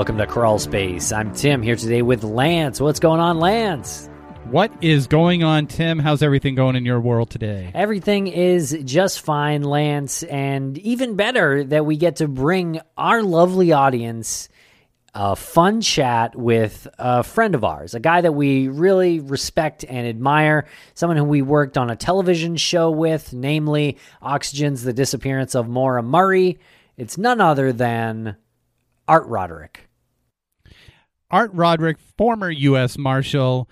welcome to Crawl Space. I'm Tim here today with Lance. What's going on, Lance? What is going on, Tim? How's everything going in your world today? Everything is just fine, Lance, and even better that we get to bring our lovely audience a fun chat with a friend of ours, a guy that we really respect and admire, someone who we worked on a television show with, namely Oxygen's The Disappearance of Maura Murray. It's none other than Art Roderick. Art Roderick, former U.S. Marshal.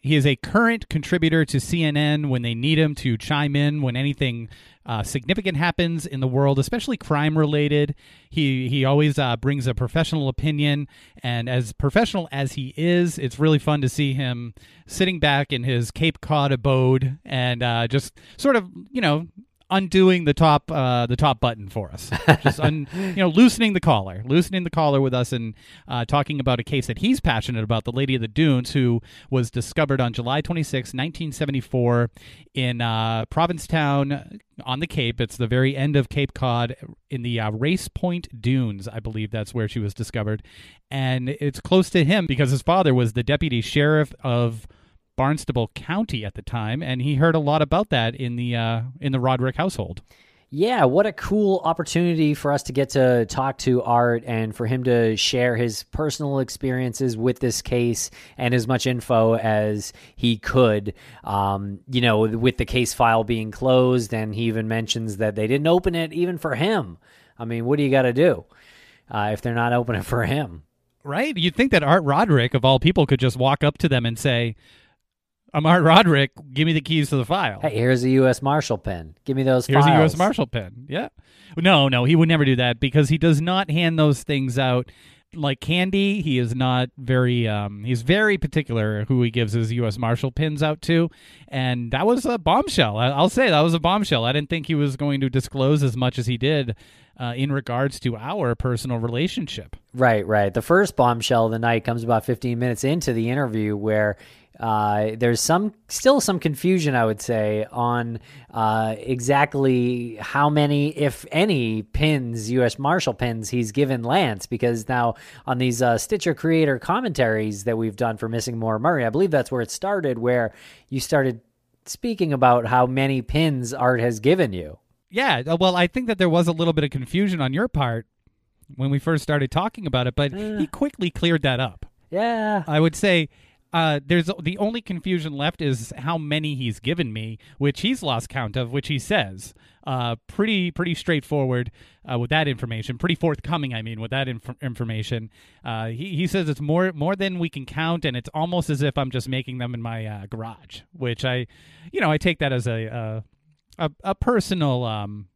He is a current contributor to CNN when they need him to chime in when anything uh, significant happens in the world, especially crime related. He he always uh, brings a professional opinion, and as professional as he is, it's really fun to see him sitting back in his Cape Cod abode and uh, just sort of you know undoing the top uh, the top button for us. Just un, you know loosening the collar, loosening the collar with us, and uh, talking about a case that he's passionate about, the Lady of the Dunes, who was discovered on July 26, 1974, in uh, Provincetown on the Cape. It's the very end of Cape Cod in the uh, Race Point Dunes, I believe that's where she was discovered, and it's close to him because his father was the deputy sheriff of Barnstable County at the time, and he heard a lot about that in the uh, in the Roderick household. Yeah, what a cool opportunity for us to get to talk to Art and for him to share his personal experiences with this case and as much info as he could. Um, you know, with the case file being closed, and he even mentions that they didn't open it even for him. I mean, what do you got to do uh, if they're not opening for him? Right? You'd think that Art Roderick, of all people, could just walk up to them and say, I'm Roderick. Give me the keys to the file. Hey, here's a U.S. Marshal pen. Give me those. Here's files. a U.S. Marshal pen. Yeah. No, no, he would never do that because he does not hand those things out like candy. He is not very. Um, he's very particular who he gives his U.S. Marshal pins out to, and that was a bombshell. I, will say that was a bombshell. I didn't think he was going to disclose as much as he did. Uh, in regards to our personal relationship. Right, right. The first bombshell of the night comes about 15 minutes into the interview where uh, there's some still some confusion, I would say, on uh, exactly how many, if any, pins, U.S. Marshal pins he's given Lance. Because now on these uh, Stitcher Creator commentaries that we've done for Missing Maura Murray, I believe that's where it started, where you started speaking about how many pins Art has given you. Yeah, uh, well, I think that there was a little bit of confusion on your part when we first started talking about it, but he quickly cleared that up. Yeah. I would say uh, there's the only confusion left is how many he's given me, which he's lost count of, which he says. Uh, pretty pretty straightforward uh, with that information. Pretty forthcoming, I mean, with that inf- information. Uh, he he says it's more more than we can count, and it's almost as if I'm just making them in my uh, garage, which I, you know, I take that as a uh, a, a personal um,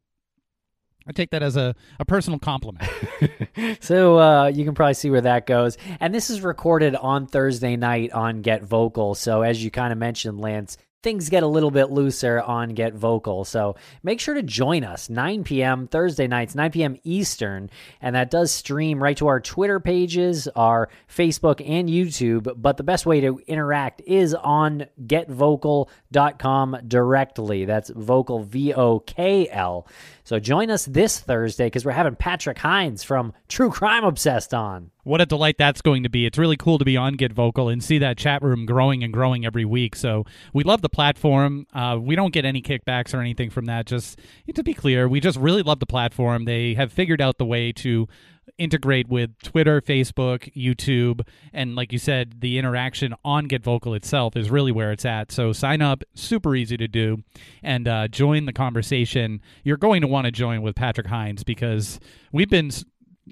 I take that as a, a personal compliment. so uh, you can probably see where that goes. And this is recorded on Thursday night on Get Vokl. So as you kind of mentioned, Lance, things get a little bit looser on Get Vokl. So make sure to join us 9 p.m. Thursday nights, 9 p.m. Eastern. And that does stream right to our Twitter pages, our Facebook, and YouTube. But the best way to interact is on getvokl.com directly. That's Vokl, V O K L. So join us this Thursday because we're having Patrick Hinds from True Crime Obsessed on. What a delight that's going to be. It's really cool to be on Get Vokl and see that chat room growing and growing every week. So we love the platform. Uh, we don't get any kickbacks or anything from that. Just to be clear, we just really love the platform. They have figured out the way to integrate with Twitter, Facebook, YouTube, and like you said, the interaction on Get Vokl itself is really where it's at. So sign up, super easy to do, and uh, join the conversation. You're going to want to join with Patrick Hines because we've been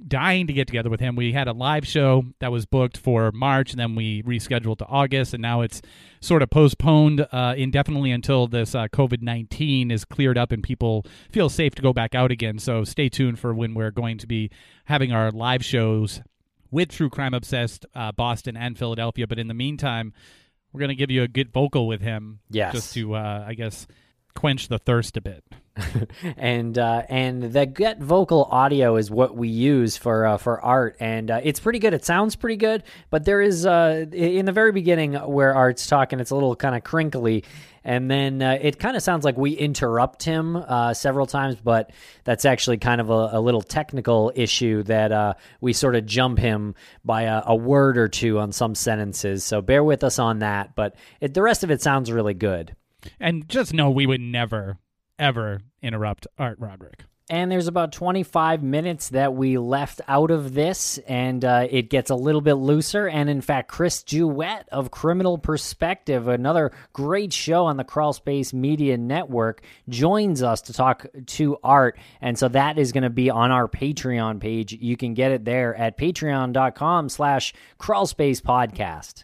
dying to get together with him. We had a live show that was booked for March, and then we rescheduled to August, and now it's sort of postponed uh, indefinitely until this uh, COVID 19 is cleared up and people feel safe to go back out again. So stay tuned for when we're going to be having our live shows with True Crime Obsessed, uh, Boston and Philadelphia. But in the meantime, we're going to give you a good vocal with him. Yes. Just to, uh, I guess, quench the thirst a bit. and uh, and the Get Vokl audio is what we use for uh, for art, and uh, it's pretty good. It sounds pretty good, but there is uh, in the very beginning where Art's talking, it's a little kind of crinkly, and then uh, it kind of sounds like we interrupt him uh, several times, but that's actually kind of a, a little technical issue that we sort of jump him by a, a, word or two on some sentences. So bear with us on that, but it, the rest of it sounds really good. And just know we would never ever interrupt Art Roderick. And there's about 25 minutes that we left out of this, and uh, it gets a little bit looser. And in fact, Chris Jewett of Criminal Perspective, another great show on the Crawl Space Media Network, joins us to talk to Art. And so that is going to be on our Patreon page. You can get it there at patreon.com slash crawlspace podcast.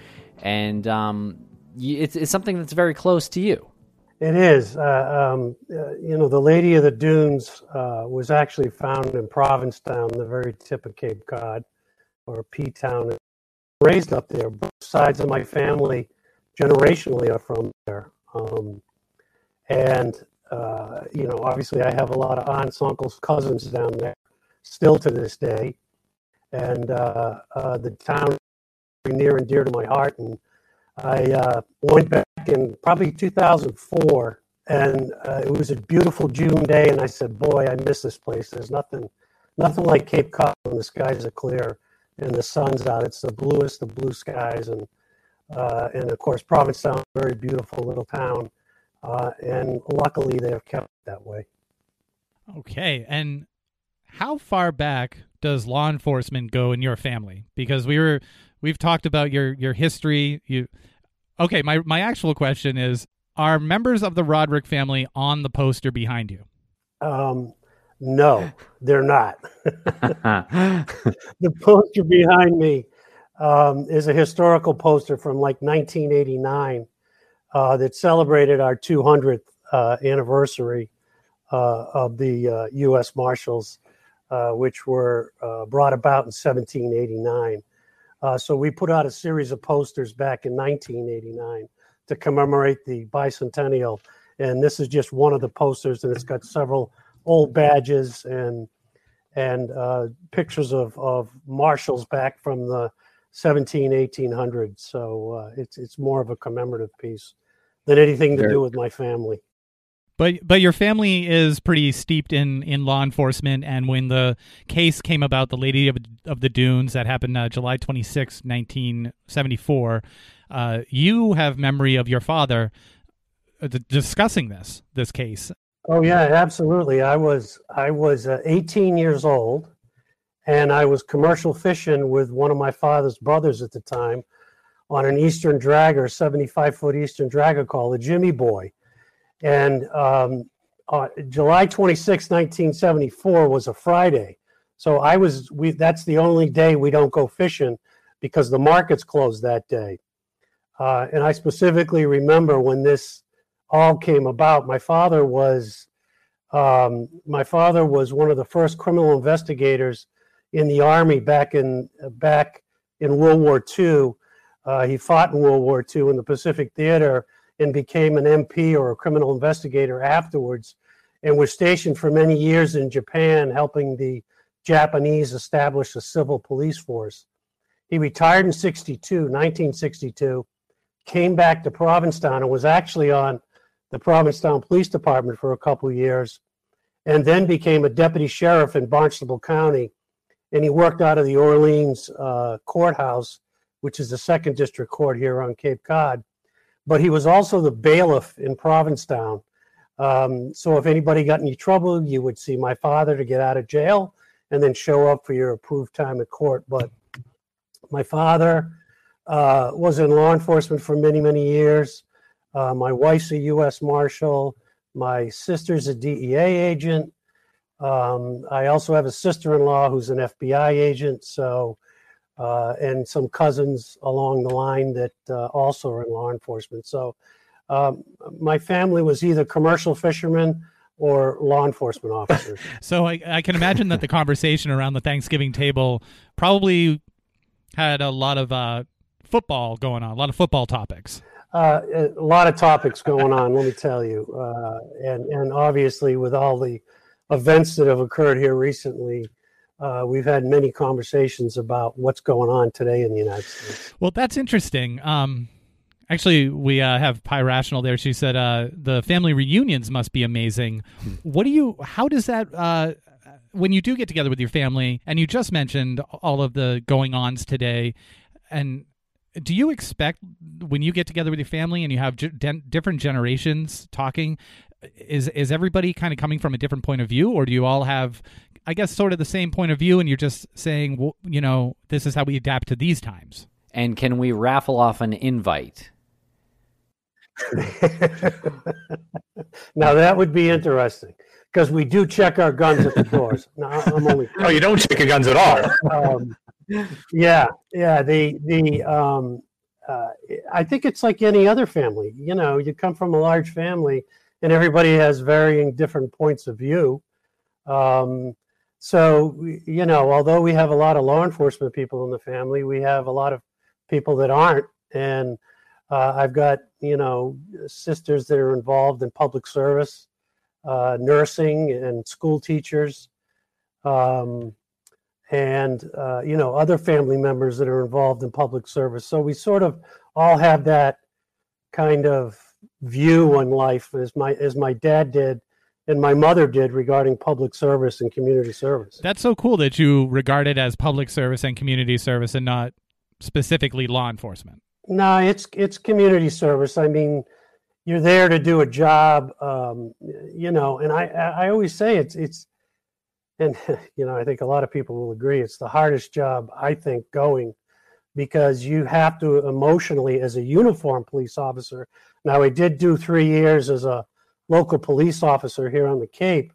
and um, it's, it's something that's very close to you. It is. Uh, um, uh, you know, the Lady of the Dunes uh, was actually found in Provincetown, the very tip of Cape Cod, or P Town. Raised up there. Both sides of my family, generationally, are from there. Um, and uh, you know, obviously, I have a lot of aunts, uncles, cousins down there, still to this day. And uh, uh, the town near and dear to my heart. And I uh, went back in probably 2004, and uh, it was a beautiful June day. And I said, "Boy, I miss this place. There's nothing, nothing like Cape Cod when the skies are clear and the sun's out. It's the bluest of blue skies, and uh, and of course, Provincetown, very beautiful little town. Uh, and luckily, they have kept it that way. Okay, and how far back does law enforcement go in your family? Because we were we've talked about your your history. You okay? My my actual question is: Are members of the Roderick family on the poster behind you? Um, no, they're not. the poster behind me um, is a historical poster from like 1989 uh, that celebrated our 200th uh, anniversary uh, of the U.S. Uh, Marshals, uh, which were uh, brought about in 1789. Uh, so we put out a series of posters back in 1989 to commemorate the bicentennial, and this is just one of the posters, and it's got several old badges and and uh, pictures of of marshals back from the 17 1800s. So uh, it's it's more of a commemorative piece than anything to do with my family. But but your family is pretty steeped in in law enforcement, and when the case came about, the Lady of, of the Dunes that happened uh, July 26, nineteen seventy four, uh, you have memory of your father uh, discussing this this case. Oh yeah, absolutely. I was I was uh, 18 years old, and I was commercial fishing with one of my father's brothers at the time on an Eastern dragger, 75 foot Eastern dragger called the Jimmy Boy and um, uh, July 26, 1974 was a Friday. So I was, we, that's the only day we don't go fishing because the markets closed that day. Uh, and I specifically remember when this all came about, my father was, um, my father was one of the first criminal investigators in the army back in, back in World War II. Uh, he fought in World War II in the Pacific Theater and became an MP or a criminal investigator afterwards, and was stationed for many years in Japan, helping the Japanese establish a civil police force. He retired in 62, 1962, came back to Provincetown and was actually on the Provincetown Police Department for a couple years, and then became a deputy sheriff in Barnstable County. And he worked out of the Orleans uh, courthouse, which is the second district court here on Cape Cod but he was also the bailiff in Provincetown. Um, so if anybody got any trouble, you would see my father to get out of jail and then show up for your approved time at court. But my father uh, was in law enforcement for many, many years. Uh, my wife's a U.S. Marshal. My sister's a DEA agent. Um, I also have a sister-in-law who's an FBI agent. So, uh, and some cousins along the line that uh, also are in law enforcement. So, um, my family was either commercial fishermen or law enforcement officers. so I, I, can imagine that the conversation around the Thanksgiving table probably had a lot of uh, football going on, a lot of football topics. Uh, a lot of topics going on, let me tell you, uh, and and obviously with all the events that have occurred here recently, uh, we've had many conversations about what's going on today in the United States. Well, that's interesting. Um, actually, we uh, have Pi Rational there. She said uh, the family reunions must be amazing. What do you? How does that? Uh, when you do get together with your family, and you just mentioned all of the going ons today, and do you expect when you get together with your family and you have different generations talking is is everybody kind of coming from a different point of view or do you all have i guess sort of the same point of view and you're just saying well, you know this is how we adapt to these times and can we raffle off an invite now that would be interesting because we do check our guns at the doors. No, I'm only. oh, you don't check your guns at all. Um, yeah, yeah. The the um, uh, I think it's like any other family. You know, you come from a large family, and everybody has varying different points of view. Um, so you know, although we have a lot of law enforcement people in the family, we have a lot of people that aren't, and uh, I've got you know sisters that are involved in public service, uh, nursing, and school teachers. Um, and uh, you know other family members that are involved in public service. So we sort of all have that kind of view on life as my as my dad did and my mother did regarding public service and community service. That's so cool that you regard it as public service and community service and not specifically law enforcement. No, it's it's community service. I mean, you're there to do a job, um, you know. And I I always say it's it's and you know i think a lot of people will agree it's the hardest job i think going because you have to emotionally as a uniform police officer now i did do three years as a local police officer here on the cape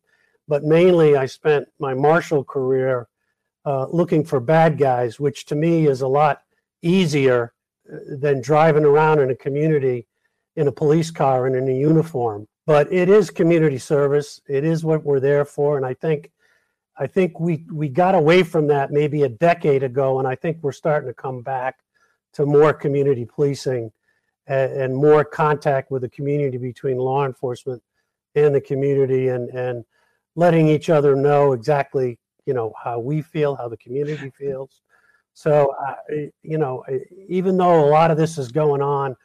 but mainly i spent my marshal career uh, looking for bad guys which to me is a lot easier uh, than driving around in a community in a police car and in a uniform. But it is community service. It is what we're there for and i think I think we we got away from that maybe a decade ago, and I think we're starting to come back to more community policing and, and more contact with the community between law enforcement and the community, and and letting each other know exactly you know how we feel, how the community feels. So you know, even though a lot of this is going on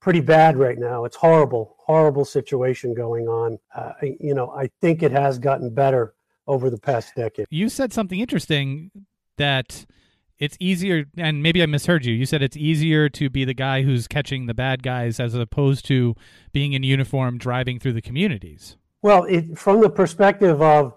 pretty bad right now, it's horrible, horrible situation going on. Uh, you know, I think it has gotten better over the past decade. You said something interesting that it's easier, and maybe I misheard you. You said it's easier to be the guy who's catching the bad guys as opposed to being in uniform driving through the communities. Well, it, from the perspective of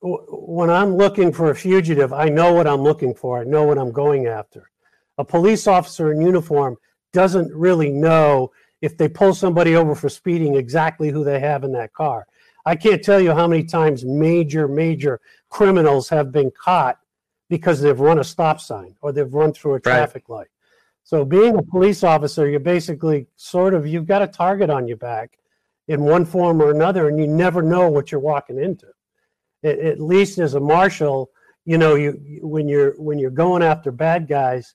when I'm looking for a fugitive, I know what I'm looking for, I know what I'm going after. A police officer in uniform doesn't really know if they pull somebody over for speeding exactly who they have in that car. I can't tell you how many times major, major criminals have been caught because they've run a stop sign or they've run through a traffic right. light. So being a police officer, you're basically sort of you've got a target on your back in one form or another, and you never know what you're walking into. It, at least as a marshal, you know, you when you're when you're going after bad guys,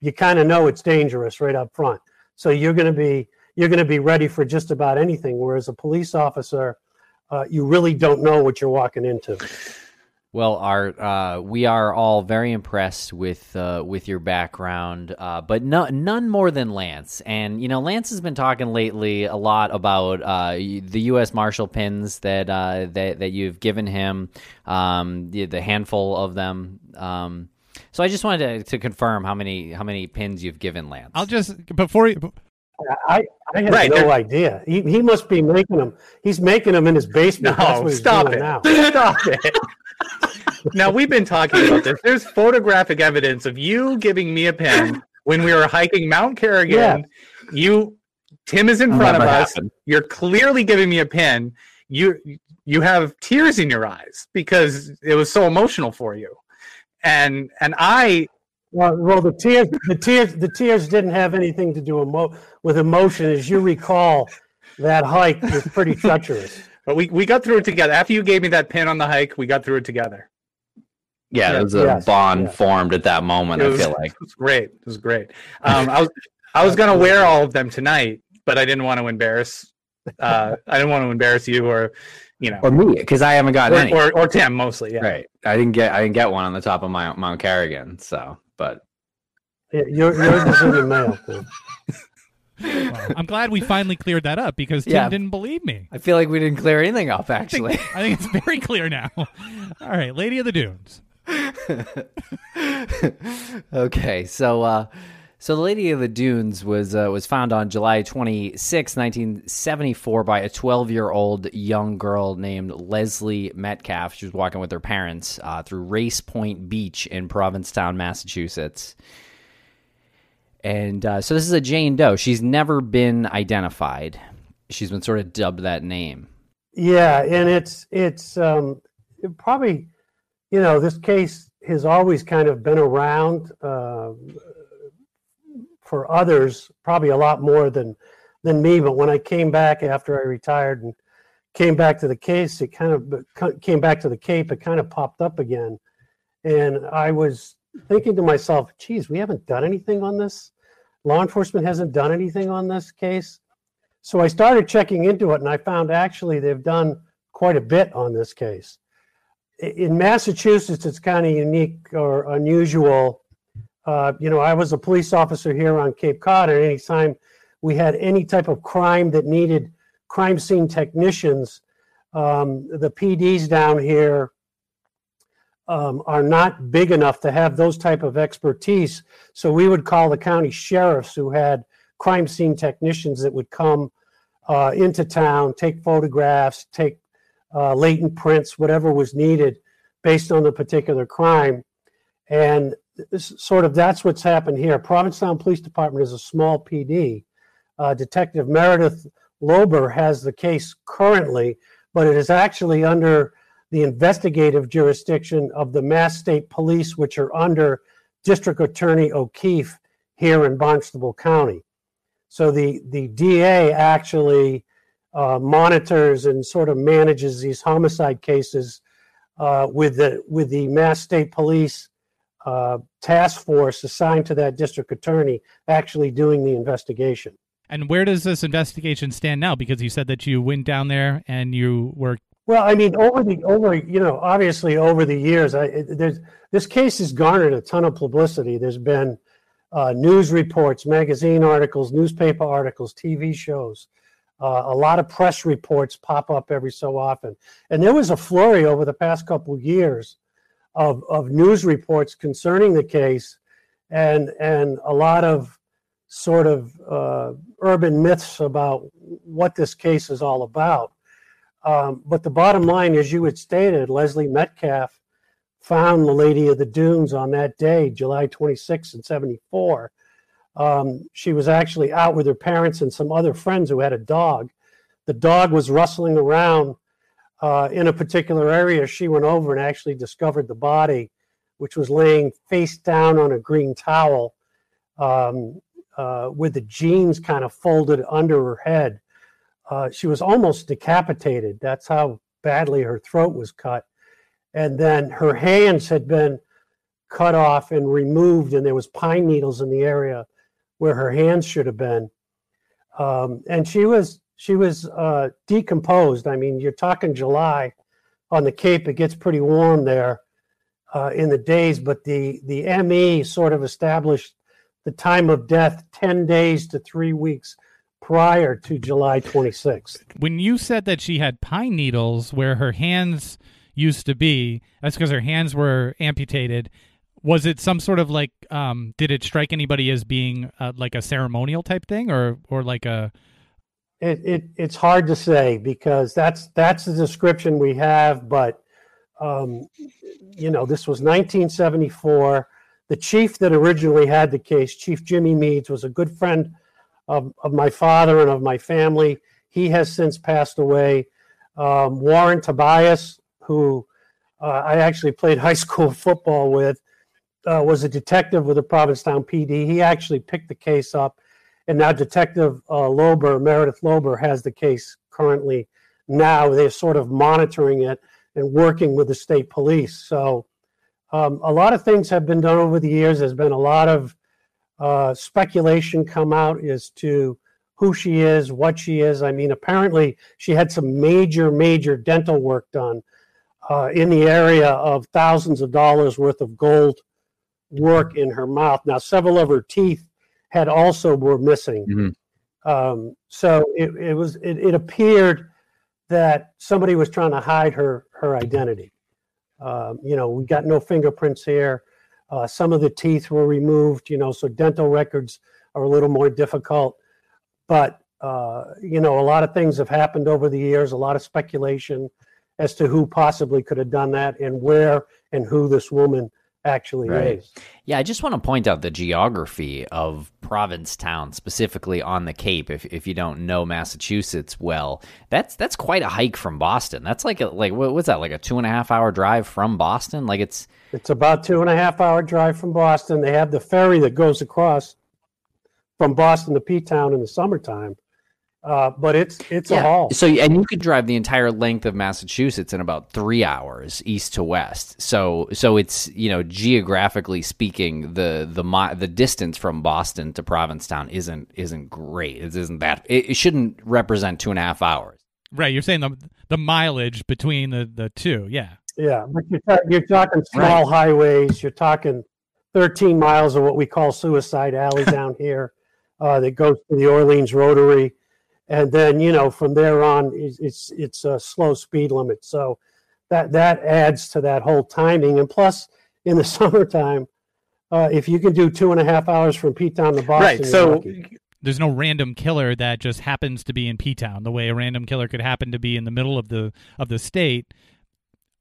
you kind of know it's dangerous right up front. So you're going to be you're going to be ready for just about anything. Whereas a police officer, uh, you really don't know what you're walking into. Well, Art, uh, we are all very impressed with uh, with your background, uh, but no, none more than Lance. And you know, Lance has been talking lately a lot about uh, the U.S. Marshal pins that uh, that that you've given him, um, the, the, handful of them. Um, so I just wanted to, to confirm how many how many pins you've given Lance. I'll just before you I, I had right. no idea. He, he must be making them. He's making them in his basement. No, stop it. Now. Stop it. Now we've been talking about this. There's photographic evidence of you giving me a pen when we were hiking Mount Carrigain. Yeah. You Tim is in front of us. You're clearly giving me a pin. You you have tears in your eyes because it was so emotional for you. And and I Well, well, the tears, the tears, the tears didn't have anything to do emo- with emotion, as you recall. That hike was pretty treacherous. But we, we got through it together. After you gave me that pin on the hike, we got through it together. Yeah, Yeah. there was a Yes, bond yeah. formed at that moment. It I feel like it was great. It was great. Um, I was I was gonna wear all of them tonight, but I didn't want to embarrass. Uh, I didn't want to embarrass you or you know or me because I haven't gotten or, any. or, or Tim mostly. Yeah. Right, I didn't get I didn't get one on the top of my Mount Carrigain. So, but Yeah, your- Yours is in the mail. Well, I'm glad we finally cleared that up because Tim Yeah. didn't believe me. I feel like we didn't clear anything up, I think, actually. I think it's very clear now. All right, Lady of the Dunes. okay, so uh, so the Lady of the Dunes was uh, was found on July 26, 1974 by a 12-year-old young girl named Leslie Metcalf. She was walking with her parents uh, through Race Point Beach in Provincetown, Massachusetts. And uh, so this is a Jane Doe. She's never been identified. She's been sort of dubbed that name. Yeah, and it's it's um, it probably, you know, this case has always kind of been around uh, for others, probably a lot more than than me. But when I came back after I retired and came back to the case, it kind of came back to the Cape. It kind of popped up again, and I was thinking to myself, "Geez, we haven't done anything on this. Law enforcement hasn't done anything on this case." So I started checking into it, and I found actually they've done quite a bit on this case. In Massachusetts, it's kind of unique or unusual. Uh, you know, I was a police officer here on Cape Cod, and anytime we had any type of crime that needed crime scene technicians, um, the PDs down here um, are not big enough to have those type of expertise. So we would call the county sheriffs who had crime scene technicians that would come uh, into town, take photographs, take uh, latent prints, whatever was needed based on the particular crime. And sort of that's what's happened here. Provincetown Police Department is a small PD. Uh, Detective Meredith Lobur has the case currently, but it is actually under the investigative jurisdiction of the Mass State Police, which are under District Attorney O'Keefe here in Barnstable County. So the, the DA actually uh, monitors and sort of manages these homicide cases uh, with the with the Mass State Police uh, task force assigned to that district attorney actually doing the investigation. And where does this investigation stand now? Because you said that you went down there and you were Well, I mean, over the over you know, obviously over the years, I, it, there's this case has garnered a ton of publicity. There's been uh, news reports, magazine articles, newspaper articles, TV shows. Uh, a lot of press reports pop up every so often, and there was a flurry over the past couple of years of of news reports concerning the case, and and a lot of sort of uh, urban myths about what this case is all about. Um, but the bottom line, as you had stated, Leslie Metcalf found the Lady of the Dunes on that day, July 26 and 74. Um, she was actually out with her parents and some other friends who had a dog. The dog was rustling around uh, in a particular area. She went over and actually discovered the body, which was laying face down on a green towel um, uh, with the jeans kind of folded under her head. Uh, she was almost decapitated. That's how badly her throat was cut. And then her hands had been cut off and removed, and there was pine needles in the area where her hands should have been. Um, and she was she was uh, decomposed. I mean, you're talking July on the Cape. It gets pretty warm there uh, in the days, but the the ME sort of established the time of death ten days to three weeks prior to July 26th. when you said that she had pine needles where her hands used to be, that's because her hands were amputated. Was it some sort of like, um, did it strike anybody as being uh, like a ceremonial type thing, or or like a? It, it it's hard to say because that's that's the description we have, but um, you know this was 1974. The chief that originally had the case, Chief Jimmy Meads, was a good friend of, of my father and of my family. He has since passed away. Um, Warren Tobias, who uh, I actually played high school football with, uh, was a detective with the Provincetown PD. He actually picked the case up, and now Detective uh, Lobur, Meredith Lobur, has the case currently. Now they're sort of monitoring it and working with the state police. So um, a lot of things have been done over the years. There's been a lot of uh, speculation come out as to who she is, what she is. I mean, apparently she had some major, major dental work done uh, in the area of thousands of dollars worth of gold work in her mouth. Now, several of her teeth had also were missing. Mhm. Um, so it, it was it, it appeared that somebody was trying to hide her her identity. Um, you know, we got no fingerprints here. Uh, some of the teeth were removed. You know, so dental records are a little more difficult. But uh, you know, a lot of things have happened over the years. A lot of speculation as to who possibly could have done that and where and who this woman actually Right. is. Yeah, I just want to point out the geography of Provincetown, specifically on the Cape. If if you don't know Massachusetts well, that's that's quite a hike from Boston. That's like a like what, what's that like a two and a half hour drive from Boston? Like it's It's about two and a half hour drive from Boston. They have the ferry that goes across from Boston to P Town in the summertime. Uh, but it's it's a haul. So and you could drive the entire length of Massachusetts in about three hours, east to west. So so it's you know geographically speaking, the the the distance from Boston to Provincetown isn't isn't great. It isn't that. It, it shouldn't represent two and a half hours. Right, you're saying the the mileage between the the two. Yeah. Yeah, but you're, ta- you're talking small highways. You're talking 13 miles of what we call Suicide Alley down here uh, that goes to the Orleans Rotary, and then you know from there on it's it's, it's a slow speed limit. So that that adds to that whole timing. And plus, in the summertime, uh, if you can do two and a half hours from P Town to Boston, right. So. There's no random killer that just happens to be in P Town, the way a random killer could happen to be in the middle of the of the state,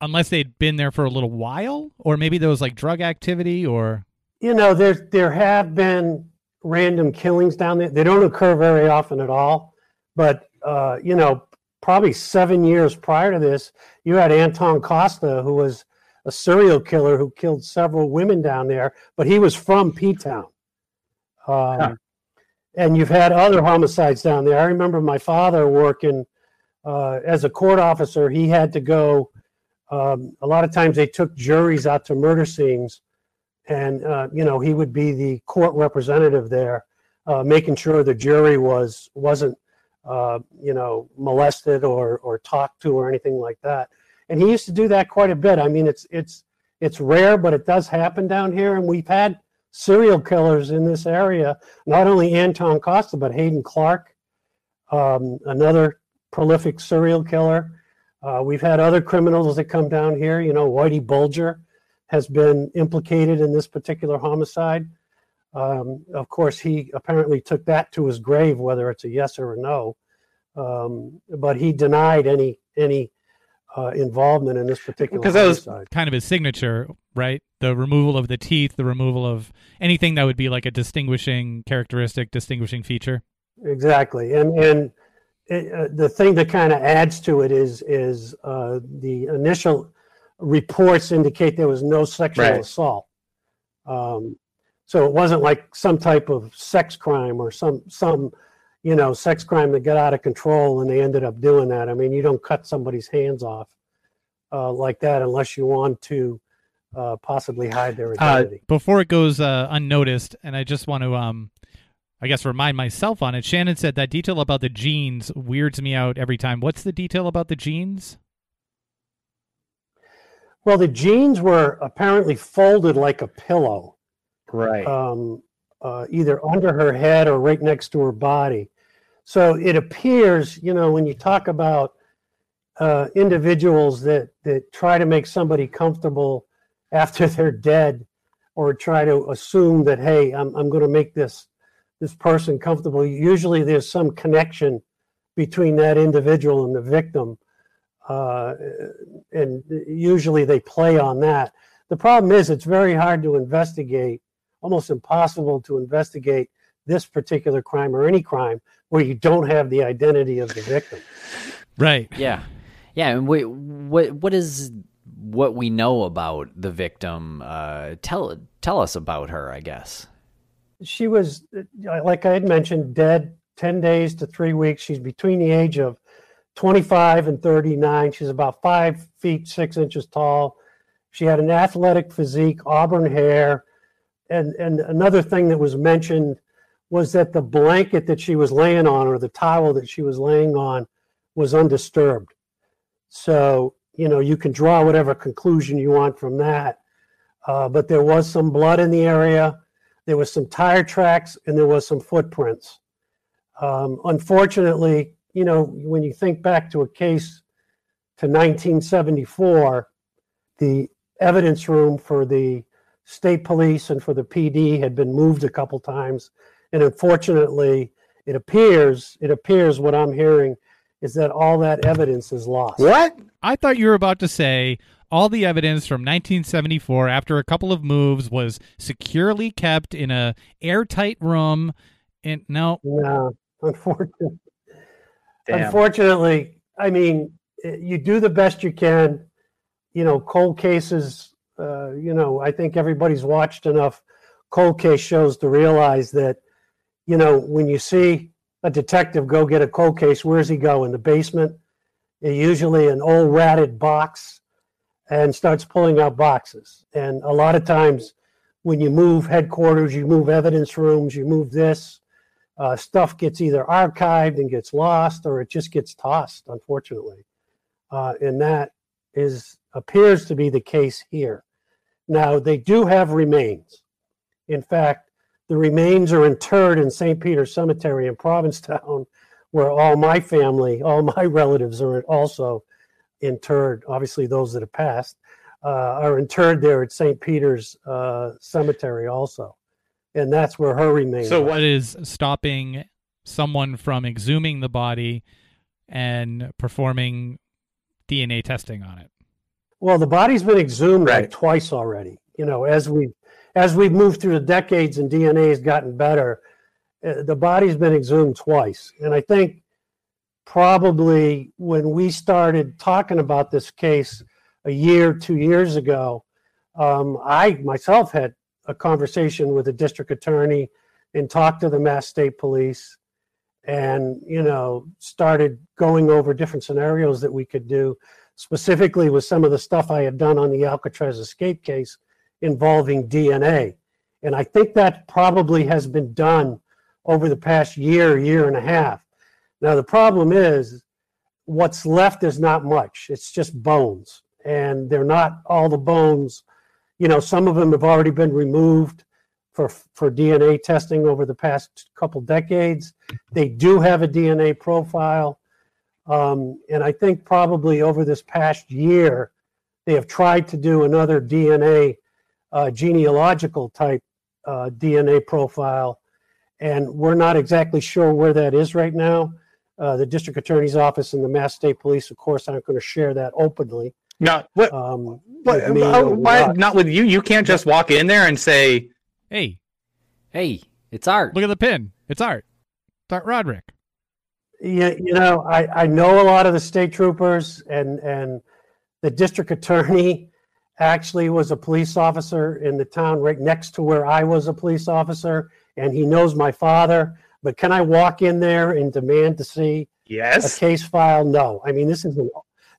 unless they'd been there for a little while, or maybe there was like drug activity or you know, there there have been random killings down there. They don't occur very often at all, but uh, you know, probably seven years prior to this, you had Antone Costa, who was a serial killer who killed several women down there, but he was from P Town. Um, Huh. And you've had other homicides down there. I remember my father working uh, as a court officer. He had to go. Um, a lot of times they took juries out to murder scenes and uh, you know he would be the court representative there, uh, making sure the jury was wasn't uh, you know molested or or talked to or anything like that. And he used to do that quite a bit. I mean, it's it's it's rare, but it does happen down here. And we've had serial killers in this area, not only Antone Costa but Hadden Clark, um, another prolific serial killer. Uh, we've had other criminals that come down here. You know, Whitey Bulger has been implicated in this particular homicide. Um, of course, he apparently took that to his grave, whether it's a yes or a no. Um, but he denied any any uh, involvement in this particular Because that was- kind of his signature, right? The removal of the teeth, the removal of anything that would be like a distinguishing characteristic, distinguishing feature. Exactly, and and it, uh, the thing that kind of adds to it is is uh, the initial reports indicate there was no sexual Right. assault. Um, so it wasn't like some type of sex crime or some some you know sex crime that got out of control and they ended up doing that. I mean, you don't cut somebody's hands off uh, like that unless you want to uh, possibly hide their identity. Before it goes uh, unnoticed, and I just want to, um, I guess, remind myself on it. Shannon said that detail about the jeans weirds me out every time. What's the detail about the jeans? well, the jeans were apparently folded like a pillow. Right. um, uh, either under her head or right next to her body. So it appears, you know, when you talk about uh, individuals that that try to make somebody comfortable after they're dead, or try to assume that, hey, I'm I'm going to make this this person comfortable. Usually, there's some connection between that individual and the victim, uh, and usually they play on that. The problem is, it's very hard to investigate almost impossible to investigate this particular crime or any crime where you don't have the identity of the victim. Right. Yeah, yeah. And wait, what what is what we know about the victim? Uh, tell tell us about her. I guess. She was, uh, like I had mentioned, dead 10 days to three weeks. She's between the age of 25 and 39. She's about five feet, six inches tall. She had an athletic physique, auburn hair. And, and another thing that was mentioned was that the blanket that she was laying on or the towel that she was laying on was undisturbed. So, you know, you can draw whatever conclusion you want from that. Uh, but there was some blood in the area, there was some tire tracks, and there was some footprints. Um, unfortunately, you know, when you think back to a case to 1974, the evidence room for the state police and for the PD had been moved a couple times, and unfortunately, it appears it appears what I'm hearing is that all that evidence is lost. What? I thought you were about to say all the evidence from 1974 after a couple of moves was securely kept in a airtight room. And no, No, unfortunately, Damn. unfortunately, I mean, eh, you do the best you can. You know, cold cases. Uh, you know, I think everybody's watched enough cold case shows to realize that. You know, when you see a detective go get a cold case, where's he go? In the basement, usually an old ratted box, and starts pulling out boxes. And a lot of times, when you move headquarters, you move evidence rooms, you move this uh, stuff gets either archived and gets lost or it just gets tossed unfortunately uh, and that is appears to be the case here now they do have remains in fact the remains are interred in st peter's cemetery in provincetown where all my family all my relatives are also interred obviously those that have passed uh, are interred there at st peter's uh, cemetery also and that's where her remains So are. what is stopping someone from exhuming the body and performing DNA testing on it? Well, the body's been exhumed Right. like twice already. You know, as we as we've moved through the decades and DNA has gotten better, uh, the body's been exhumed twice. And I think probably when we started talking about this case a year, two years ago, um, I myself had a conversation with the district attorney and talked to the Mass State Police, and you know started going over different scenarios that we could do specifically with some of the stuff I had done on the Alcatraz escape case involving DNA. And I think that probably has been done over the past year, year and a half. Now, the problem is what's left is not much, it's just bones. And they're not all the bones, you know, some of them have already been removed for, for DNA testing over the past couple decades. They do have a DNA profile. Um, and I think probably over this past year, they have tried to do another DNA uh, genealogical type uh, DNA profile, and we're not exactly sure where that is right now. Uh, the district attorney's office and the Mass State Police, of course, aren't going to share that openly. No, what? Um, what with me uh, why not. not with you? You can't just walk in there and say, Hey, Hey, it's art. look at the pin. It's Art. It's Art Roderick. Yeah, you know, I, I know a lot of the state troopers and and the district attorney actually was a police officer in the town right next to where I was a police officer, and he knows my father. But can I walk in there and demand to see yes a case file? No. I mean, this is an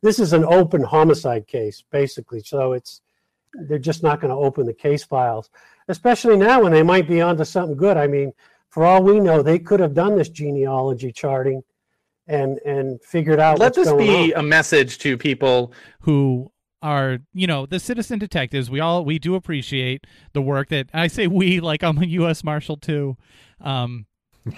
this is an open homicide case, basically. So it's they're just not going to open the case files, especially now when they might be onto something good. I mean, for all we know, they could have done this genealogy charting and and figured out Let this be on. a message to people. who are you know the citizen detectives we all we do appreciate the work that i say we like i'm a u.s marshal too um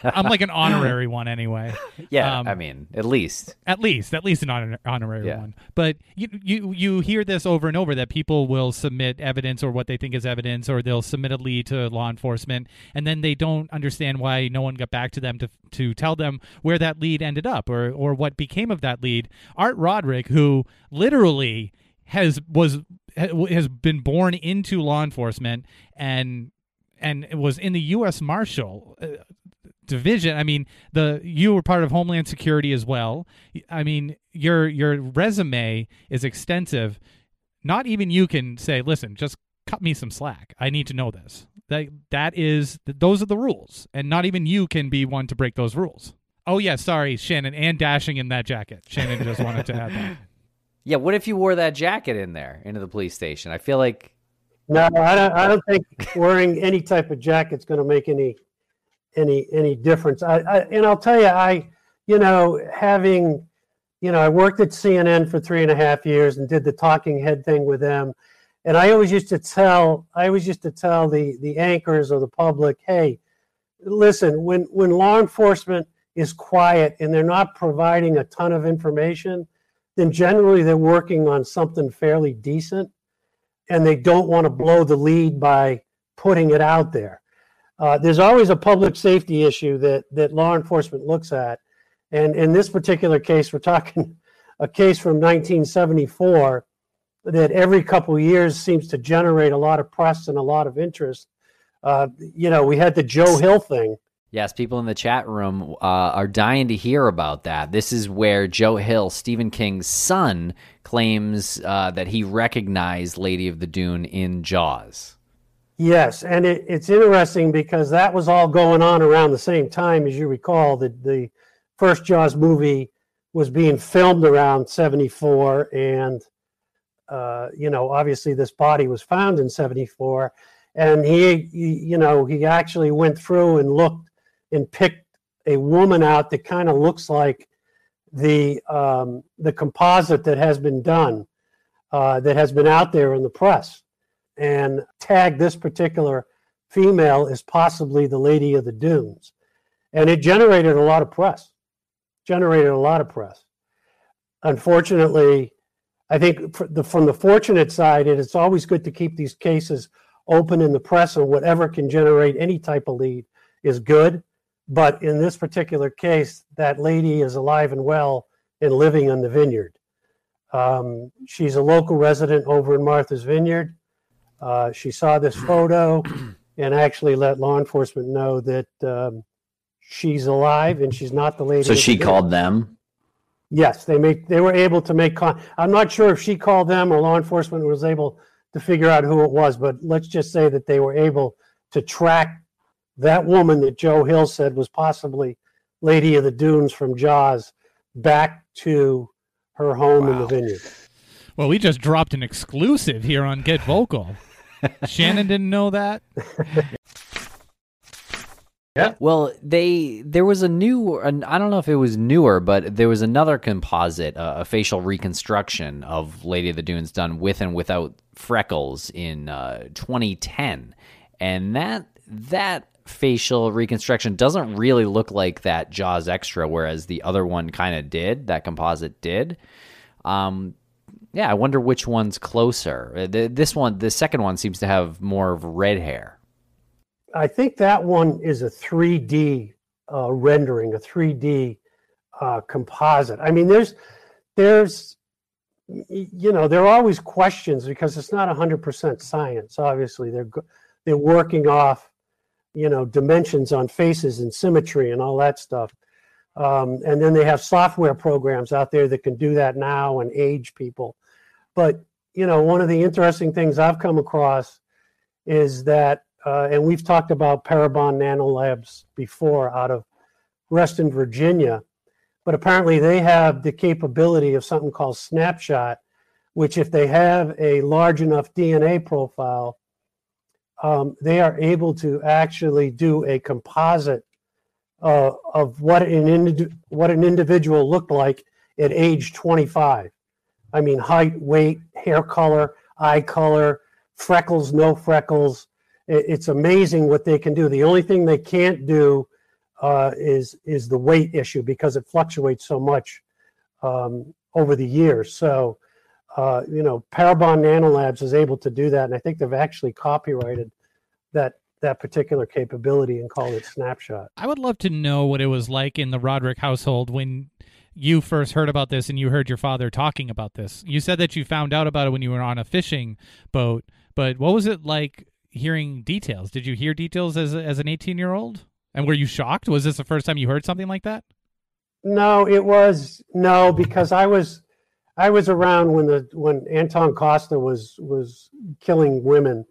i'm like an honorary one anyway yeah, um, I mean, at least. at least at least an honor- honorary Yeah. one but you you you hear this over and over that people will submit evidence or what they think is evidence or they'll submit a lead to law enforcement and then they don't understand why no one got back to them to to tell them where that lead ended up or or what became of that lead art roderick who literally has was has been born into law enforcement and and was in the U.S. Marshal. Uh, division. I mean, the you were part of Homeland Security as well. I mean, your your resume is extensive. Not even you can say, "Listen, just cut me some slack. I need to know this." That that is those are the rules, and not even you can be one to break those rules. Oh yeah, sorry, Shannon, and dashing in that jacket. Shannon just wanted to add that. Yeah, what if you wore that jacket in there into the police station? I feel like No, I don't. I don't think wearing any type of jacket's going to make any any any difference. I, I and I'll tell you, I you know having you know I worked at CNN for three and a half years and did the talking head thing with them, and I always used to tell I always used to tell the the anchors or the public, hey, listen, when when law enforcement is quiet and they're not providing a ton of information, then generally they're working on something fairly decent and they don't want to blow the lead by putting it out there. Uh, there's always a public safety issue that that law enforcement looks at, and in this particular case, we're talking a case from 1974 that every couple years seems to generate a lot of press and a lot of interest. Uh, you know, we had the Joe Hill thing. Yes, people in the chat room uh, are dying to hear about that. This is where Joe Hill, Stephen King's son, claims uh, that he recognized Lady of the Dune in Jaws. Yes, and it, it's interesting because that was all going on around the same time, as you recall. that the first Jaws movie was being filmed around '74, and uh, you know, obviously, this body was found in '74, and he, he, you know, he actually went through and looked and picked a woman out that kind of looks like the um, the composite that has been done, uh, that has been out there in the press and tag this particular female as possibly the Lady of the Dunes. And it generated a lot of press, generated a lot of press. Unfortunately, I think from the fortunate side, it's always good to keep these cases open in the press, and whatever can generate any type of lead is good. But in this particular case, that lady is alive and well and living in the vineyard. Um, she's a local resident over in Martha's Vineyard. Uh, she saw this photo and actually let law enforcement know that um, she's alive and she's not the lady. So she called them. Yes, they make. They were able to make. Con- I'm not sure if she called them or law enforcement was able to figure out who it was, but let's just say that they were able to track that woman that Joe Hill said was possibly Lady of the Dunes from Jaws back to her home wow. in the vineyard. Well, we just dropped an exclusive here on Get Vokl. Shannon didn't know that. Yeah. Well, they there was a new I don't know if it was newer, but there was another composite, uh, a facial reconstruction of Lady of the Dunes done with and without freckles in uh, 2010, and that that facial reconstruction doesn't really look like that Jaws extra, whereas the other one kind of did. That composite did. Um, yeah, I wonder which one's closer. Uh, this one, the second one, seems to have more of red hair. I think that one is a 3D uh, rendering, a 3D uh, composite. I mean, there's, there's, you know, there are always questions because it's not 100% science. Obviously, they're they're working off, you know, dimensions on faces and symmetry and all that stuff. Um, and then they have software programs out there that can do that now and age people. But you know, one of the interesting things I've come across is that, uh, and we've talked about Parabon Nanolabs before out of Reston, Virginia, but apparently they have the capability of something called snapshot, which if they have a large enough DNA profile, um, they are able to actually do a composite uh, of what an indi- what an individual looked like at age 25. I mean, height, weight, hair color, eye color, freckles, no freckles. It, it's amazing what they can do. The only thing they can't do uh, is is the weight issue because it fluctuates so much um, over the years. So, uh, you know, Parabon Nanolabs is able to do that, and I think they've actually copyrighted that that particular capability and called it Snapshot. I would love to know what it was like in the Roderick household when you first heard about this and you heard your father talking about this. You said that you found out about it when you were on a fishing boat, but what was it like hearing details? Did you hear details as as an 18 year old? And were you shocked? Was this the first time you heard something like that? No, it was no because I was I was around when the when Antone Costa was was killing women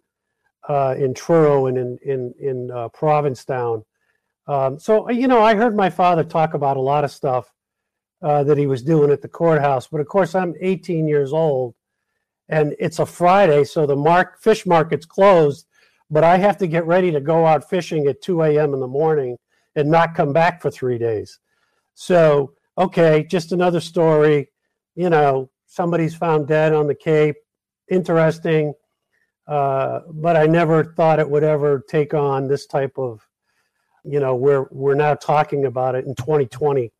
uh, in Truro and in in in uh, Provincetown. Um, so you know, I heard my father talk about a lot of stuff uh, that he was doing at the courthouse. But of course, I'm 18 years old, and it's a Friday, so the mark fish market's closed. But I have to get ready to go out fishing at 2 a.m. in the morning and not come back for three days. So okay, just another story. You know, somebody's found dead on the Cape. Interesting. Uh, but I never thought it would ever take on this type of, you know, we're we're now talking about it in 2020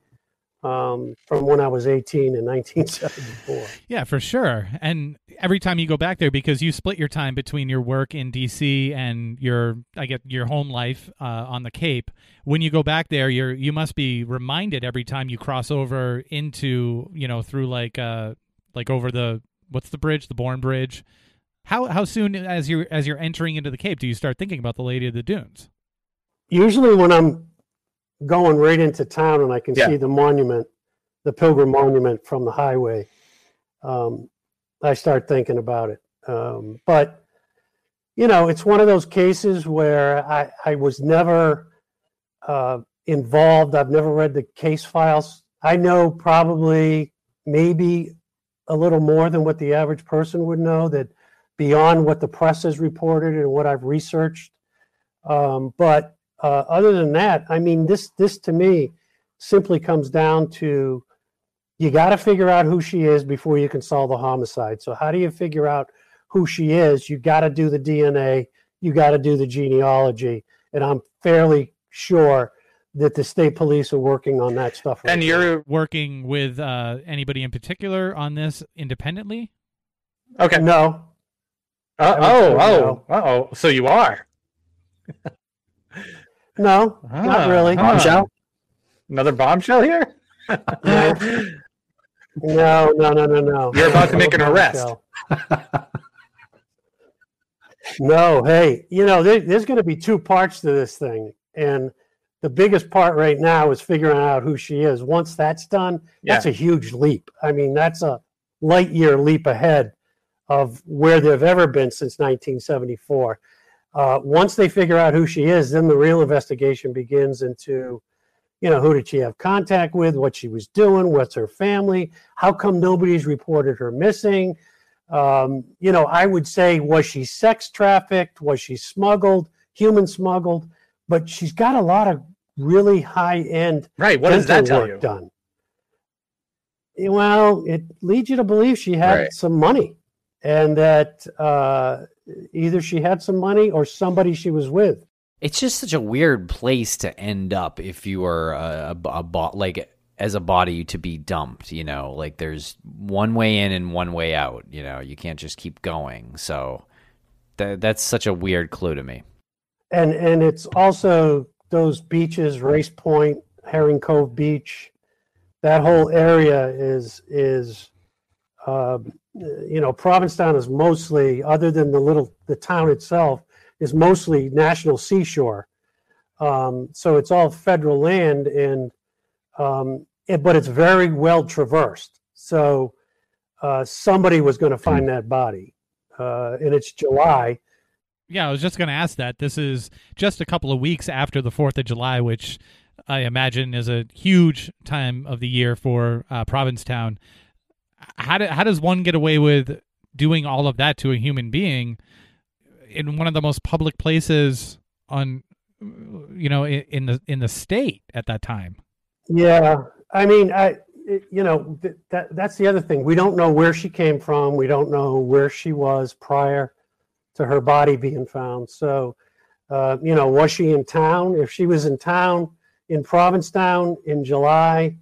um, from when I was 18 in 1974. Yeah, for sure. And every time you go back there, because you split your time between your work in D.C. and your, I get your home life uh, on the Cape. When you go back there, you're you must be reminded every time you cross over into, you know, through like uh like over the what's the bridge, the Bourne Bridge. How how soon as you as you're entering into the Cape do you start thinking about the Lady of the Dunes? Usually, when I'm going right into town and I can Yeah. see the monument, the Pilgrim Monument from the highway, um, I start thinking about it. Um, but you know, it's one of those cases where I, I was never uh, involved. I've never read the case files. I know probably maybe a little more than what the average person would know that beyond what the press has reported and what I've researched. Um, but uh, other than that, I mean, this this to me simply comes down to you got to figure out who she is before you can solve the homicide. So how do you figure out who she is? You got to do the DNA. You got to do the genealogy, and I'm fairly sure that the state police are working on that stuff. right And you're Working with uh, anybody in particular on this independently? okay. no, Uh, oh, oh, oh. So you are. no, Ah, not really. ah. Bombshell? Another bombshell here? No. No, no, no, no, no. You're about to make an arrest. no, hey, you know, there, there's going to be two parts to this thing. And the biggest part right now is figuring out who she is. Once that's done, that's a huge leap. I mean, that's a light year leap ahead of where they've ever been since 1974. Uh, once they figure out who she is, then the real investigation begins into, you know, who did she have contact with, what she was doing, what's her family, how come nobody's reported her missing. Um, you know, I would say, was she sex trafficked? Was she smuggled, human smuggled? But she's got a lot of really high end right. What does that tell work you? done. Well, it leads you to believe she had Right. some money, and that uh, either she had some money or somebody she was with. It's just such a weird place to end up if you are a, a, a bo- like as a body to be dumped. You know, like there's one way in and one way out. You know, you can't just keep going. So that that's such a weird clue to me. and and it's also those beaches race point herring cove beach that whole area is is uh, you know provincetown is mostly other than the little the town itself is mostly national seashore um, so it's all federal land and um, it, but it's very well traversed so uh, somebody was going to find that body uh, and it's july Yeah, I was just going to ask that. This is just a couple of weeks after the 4th of July, which I imagine is a huge time of the year for uh, Provincetown. How, do, how does one get away with doing all of that to a human being in one of the most public places on, you know, in, the in the state at that time? Yeah, I mean, I you know th- that that's the other thing. We don't know where she came from. We don't know where she was prior to her body being found. So, uh, you know, was she in town? If she was in town in Provincetown in July,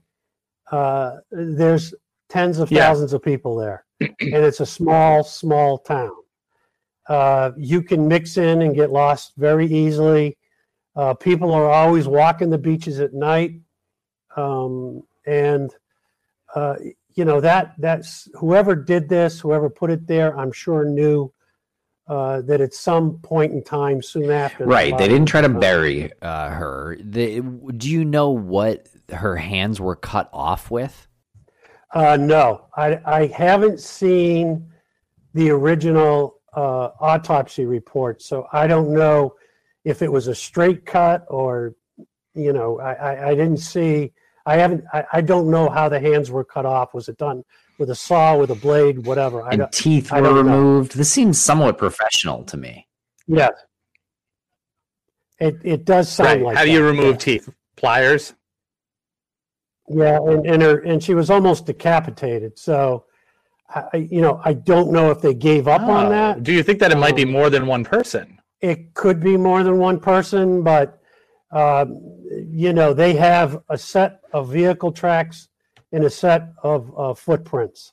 uh, there's tens of Yeah. thousands of people there, and it's a small, small town. Uh, you can mix in and get lost very easily. Uh, people are always walking the beaches at night um, and uh, you know that that's whoever did this, whoever put it there, I'm sure knew uh, that at some point in time soon after. Right. They didn't try to bury uh, her. The, do you know what her hands were cut off with? Uh, no, I, I haven't seen the original uh, autopsy report, so I don't know if it was a straight cut or, you know, I, I, I didn't see. I haven't. I, I don't know how the hands were cut off. Was it done with a saw, with a blade, whatever? I And don't. teeth I were don't know. removed. This seems somewhat professional to me. Yes. It it does sound Right. like. How do you remove yeah. teeth? Pliers. Yeah, and, and her and she was almost decapitated. So, I, you know, I don't know if they gave up on Oh. that. Do you think that it might be Um, more than one person? It could be more than one person, but um, you know, they have a set of vehicle tracks and a set of uh, footprints.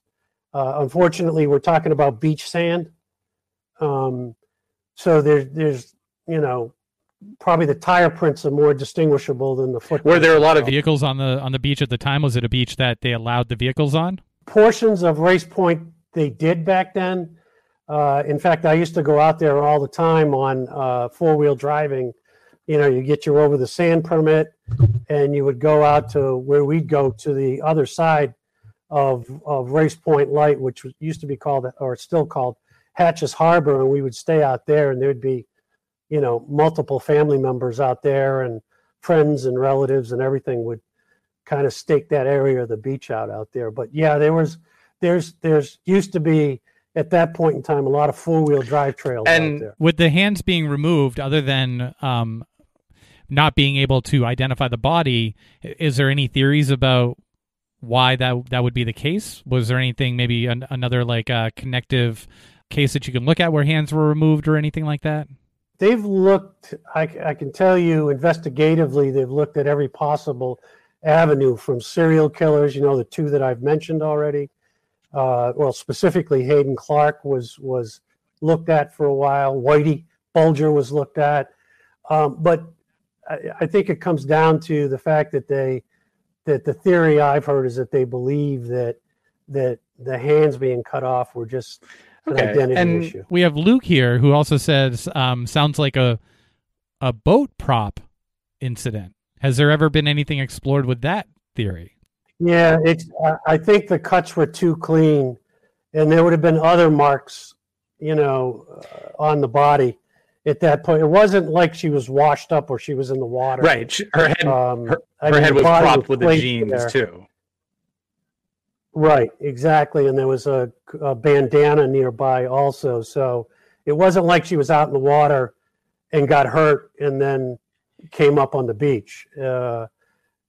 Uh, unfortunately, we're talking about beach sand, um, so there's there's you know probably the tire prints are more distinguishable than the footprints. Were there a lot of Vehicles on the on the beach at the time. Was it a beach that they allowed the vehicles on? portions of Race Point they did back then. Uh, in fact, I used to go out there all the time on uh, four wheel driving. You know, you get your over the sand permit, and you would go out to where we'd go to the other side of of Race Point Light, which used to be called or still called Hatches Harbor, and we would stay out there, and there'd be, you know, multiple family members out there, and friends and relatives and everything would kind of stake that area of the beach out out there. But yeah, there was there's there's used to be at that point in time a lot of four wheel drive trails And- out there. With the hands being removed, other than um, not being able to identify the body, is there any theories about why that that would be the case? Was there anything maybe an, another like uh, connective case that you can look at where hands were removed or anything like that? They've looked. I, I can tell you investigatively, they've looked at every possible avenue from serial killers. You know, the two that I've mentioned already. Uh, well, specifically, Hadden Clark was was looked at for a while. Whitey Bulger was looked at, um, but I, I think it comes down to the fact that they that the theory I've heard is that they believe that that the hands being cut off were just Okay, identity and- issue. We have Luke here who also says um, sounds like a a boat prop incident. Has there ever been anything explored with that theory? Yeah, it's. I- I think the cuts were too clean, and there would have been other marks, you know, uh, on the body at that point. It wasn't like she was washed up or she was in the water. right? Her head, Um, her- I her mean, head was body propped with the jeans there. too. Right, exactly, and there was a, a bandana nearby also. So it wasn't like she was out in the water and got hurt and then came up on the beach. Uh,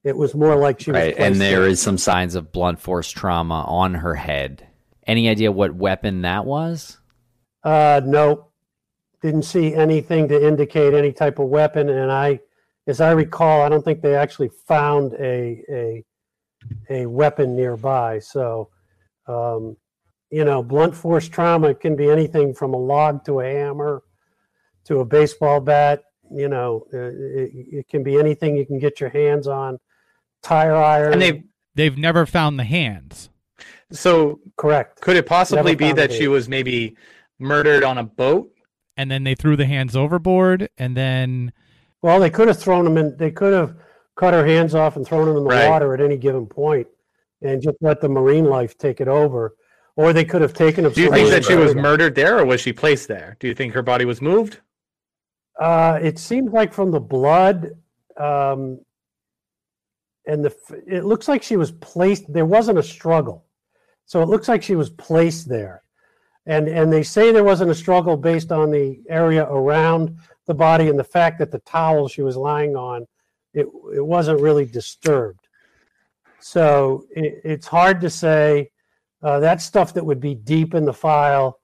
it was more like she was. right, and there is some signs of blunt force trauma on her head. Any idea what weapon that was? Uh, no, didn't see anything to indicate any type of weapon. And I, as I recall, I don't think they actually found a a a weapon nearby. So, um, you know, blunt force trauma can be anything from a log to a hammer to a baseball bat. You know, uh, it, it can be anything you can get your hands on. Tire iron. And they've They've never found the hands. so correct. could it possibly Never be that she was maybe murdered on a boat? And then they threw the hands overboard and then Well, they could have thrown them in. They could have cut her hands off and thrown them in the Right. water at any given point, and just let the marine life take it over. Or they could have taken them. Do you think that she was murdered there, or was she placed there? Do you think her body was moved? Uh, it seems like from the blood, um, and the it looks like she was placed. There wasn't a struggle, so it looks like she was placed there, and and they say there wasn't a struggle based on the area around the body and the fact that the towel she was lying on, it it wasn't really disturbed. So it, it's hard to say. Uh, that's stuff that would be deep in the file.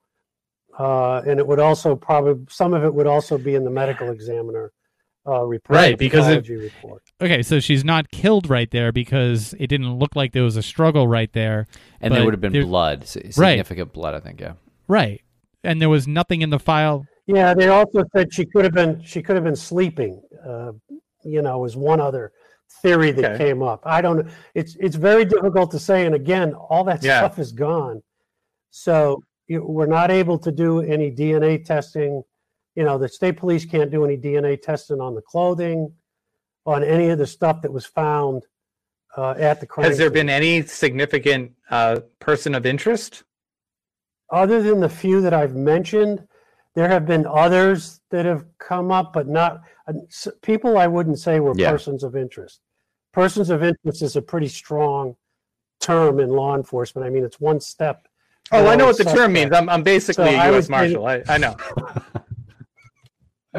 Uh, and it would also probably some of it would also be in the medical examiner uh, report, Right, because it- report. okay, so she's not killed right there because it didn't look like there was a struggle right there. And there would have been there- blood, s- significant blood, I think. Yeah. Right. And there was nothing in the file. Yeah, they also said she could have been she could have been sleeping. Uh, you know, was one other theory that Okay. came up. I don't. It's it's very difficult to say. And again, all that Yeah. stuff is gone. So you, we're not able to do any DNA testing. You know, the state police can't do any DNA testing on the clothing, on any of the stuff that was found uh, at the crime. Has there scene. been any significant uh, person of interest? other than the few that I've mentioned, there have been others that have come up, but not uh, people I wouldn't say were Yeah. persons of interest. Persons of interest is a pretty strong term in law enforcement. I mean, it's one step. Oh, I know what the term means. I'm, I'm basically So a U.S. would Marshal. I, I know.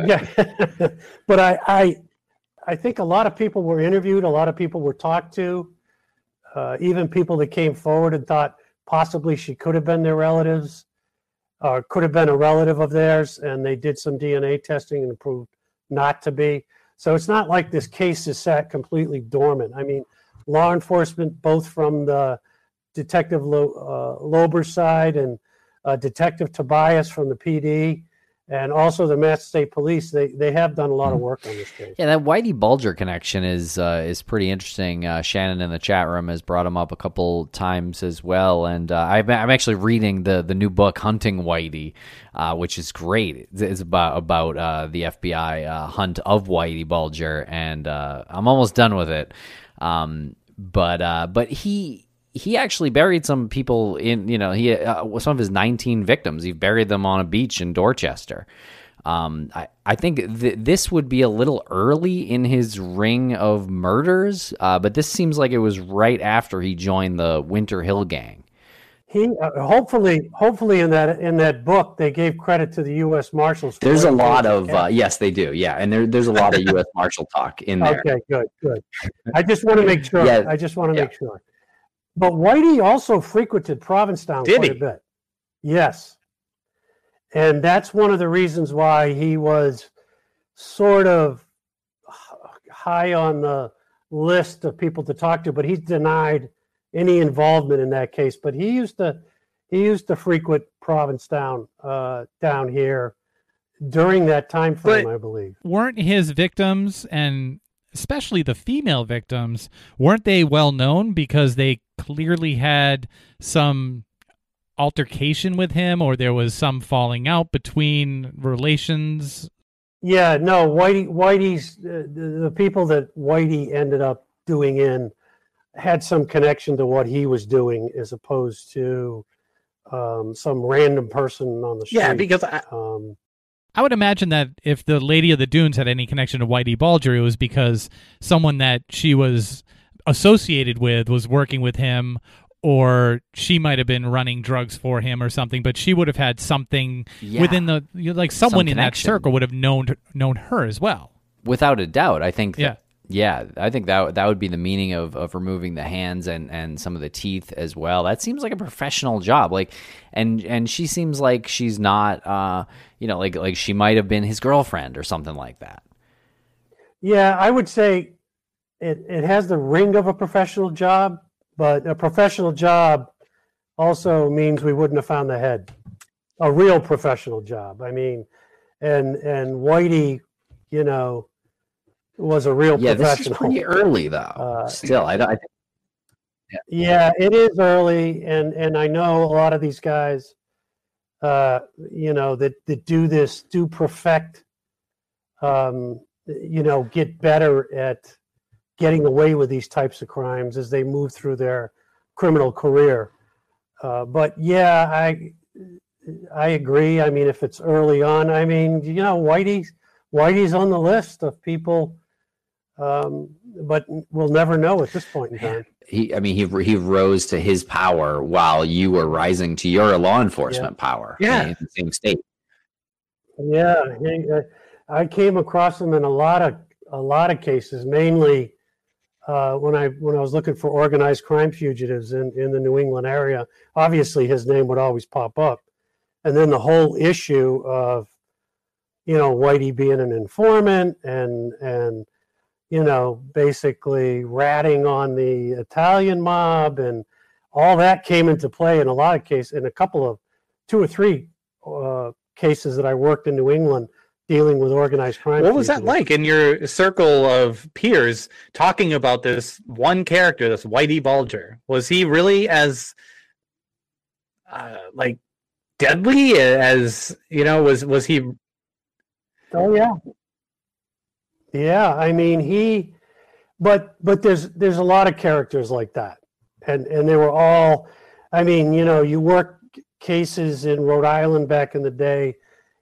Yeah, but I, I, I think a lot of people were interviewed. A lot of people were talked to. Uh, even people that came forward and thought possibly she could have been their relatives, or could have been a relative of theirs, and they did some DNA testing and proved not to be. So it's not like this case is sat completely dormant. I mean, law enforcement, both from the Detective Lo, uh, side and uh, Detective Tobias from the PD, and also the Mass State Police, they, they have done a lot of work on this case. Yeah, that Whitey Bulger connection is uh, is pretty interesting. Uh, Shannon in the chat room has brought him up a couple times as well, and uh, I'm, I'm actually reading the the new book Hunting Whitey, uh, which is great. It's, it's about about uh, the FBI uh, hunt of Whitey Bulger, and uh, I'm almost done with it. Um, but uh, but he he actually buried some people in you know he uh, some of his 19 victims he buried them on a beach in dorchester um, I, I think th- this would be a little early in his ring of murders uh, but this seems like it was right after he joined the winter hill gang He uh, hopefully, hopefully in that in that book they gave credit to the U.S. Marshals. for There's a lot of uh, yes, they do. Yeah, and there, there's a lot of U.S. Marshal talk in there. Okay, good, good. I just want to make sure. Yeah. I just want to Yeah. make sure. But Whitey also frequented Provincetown Did quite he? a bit. Yes. And that's one of the reasons why he was sort of high on the list of people to talk to, but he's denied any involvement in that case. But he used to he used to frequent Provincetown uh, down here during that time frame, But- I believe. weren't his victims and especially the female victims weren't they well known because they clearly had some altercation with him or there was some falling out between relations Yeah, no, Whitey, Whitey's uh, the, the people that Whitey ended up doing in had some connection to what he was doing, as opposed to um, some random person on the street. Yeah, because I, um, I would imagine that if the Lady of the Dunes had any connection to Whitey Bulger, it was because someone that she was associated with was working with him, or she might have been running drugs for him or something. But she would have had something Yeah. within the you know, like someone in that circle would have known known her as well. without a doubt i think that, Yeah. yeah i think that that would be the meaning of, of removing the hands and and some of the teeth as well that seems like a professional job like and and she seems like she's not uh you know like like she might have been his girlfriend or something like that yeah, I would say it, it has the ring of a professional job, but a professional job also means we wouldn't have found the head. A real professional job. I mean, and and Whitey, you know, was a real Yeah, this is professional. pretty early though. Uh, Still, I, don't- I think Yeah, it is early, and and I know a lot of these guys, uh, you know, that that do this do perfect, um, you know, get better at getting away with these types of crimes as they move through their criminal career. Uh, but yeah, I I agree. I mean, if it's early on, I mean, you know, Whitey's Whitey's on the list of people, um, but we'll never know at this point in time. he. I mean, he he rose to his power while you were rising to your law enforcement power. Yeah. in the same state. Yeah, he, uh, I came across him in a lot of a lot of cases, mainly uh, when I when I was looking for organized crime fugitives in in the New England area. Obviously, his name would always pop up, and then the whole issue of you know Whitey being an informant and and you know basically ratting on the Italian mob and all that came into play in a lot of cases in a couple of two or three uh, cases that I worked in New England dealing with organized crime. what was that like in your circle of peers talking about this one character, this Whitey Bulger? Was he really as uh, like deadly as you know was was he Oh yeah. Yeah, I mean he but but there's there's a lot of characters like that. And and they were all I mean, you know, you work cases in Rhode Island back in the day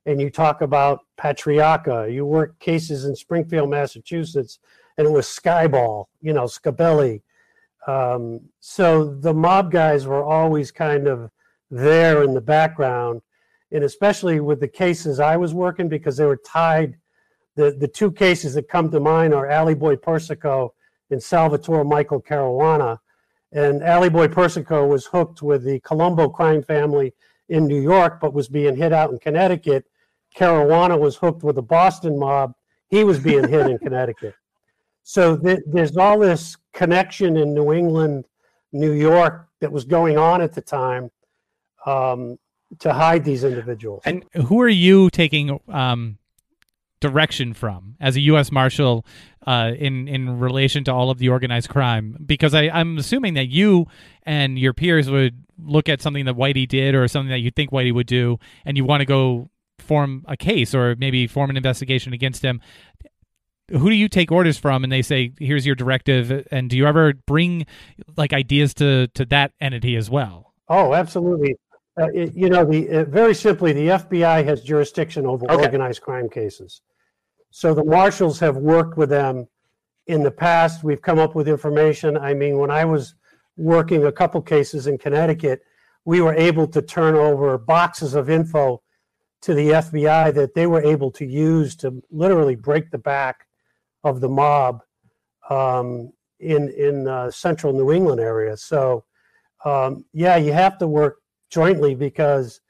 and you talk about Patriarca, you work cases in Springfield, Massachusetts, and it was Skyball, you know, Scibelli. Um, so the mob guys were always kind of there in the background and especially with the cases I was working because they were tied. The the two cases that come to mind are Alley Boy Persico and Salvatore Michael Caruana. And Alley Boy Persico was hooked with the Colombo crime family in New York, but was being hit out in Connecticut. Caruana was hooked with the Boston mob. He was being hit in Connecticut. So th- there's all this connection in New England, New York that was going on at the time. Um, to hide these individuals. And who are you taking um, direction from as a U.S. Marshal uh, in in relation to all of the organized crime? Because I, I'm assuming that you and your peers would look at something that Whitey did or something that you think Whitey would do, and you want to go form a case or maybe form an investigation against him. Who do you take orders from? And they say, "Here's your directive." And do you ever bring like ideas to to that entity as well? Oh, absolutely. Uh, it, you know, the uh, very simply, the FBI has jurisdiction over Okay. organized crime cases. So the marshals have worked with them in the past. We've come up with information. I mean, when I was working a couple cases in Connecticut, we were able to turn over boxes of info to the FBI that they were able to use to literally break the back of the mob um, in in uh, central New England area. So, um, yeah, you have to work jointly because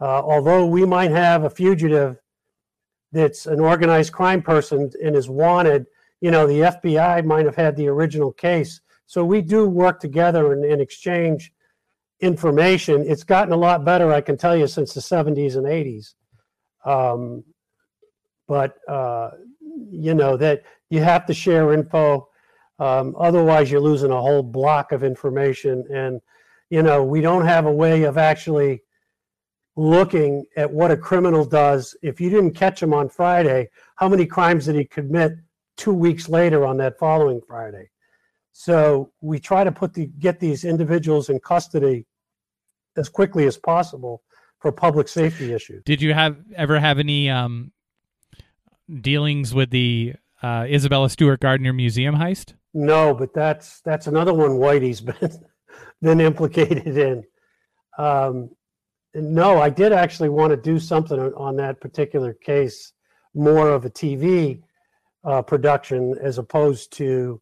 uh, although we might have a fugitive that's an organized crime person and is wanted, you know, the FBI might have had the original case. So we do work together and, and exchange information. It's gotten a lot better, I can tell you, since the 70s and 80s. Um, but, uh, you know, that you have to share info. Um, otherwise, you're losing a whole block of information. And, you know, we don't have a way of actually looking at what a criminal does. If you didn't catch him on Friday, how many crimes did he commit two weeks later on that following Friday? So we try to put the get these individuals in custody as quickly as possible for public safety issues. Did you have ever have any um, dealings with the uh, Isabella Stewart Gardner Museum heist? No, but that's that's another one Whitey's been been implicated in. Um, no, I did actually want to do something on- that particular case, more of a TV uh, production as opposed to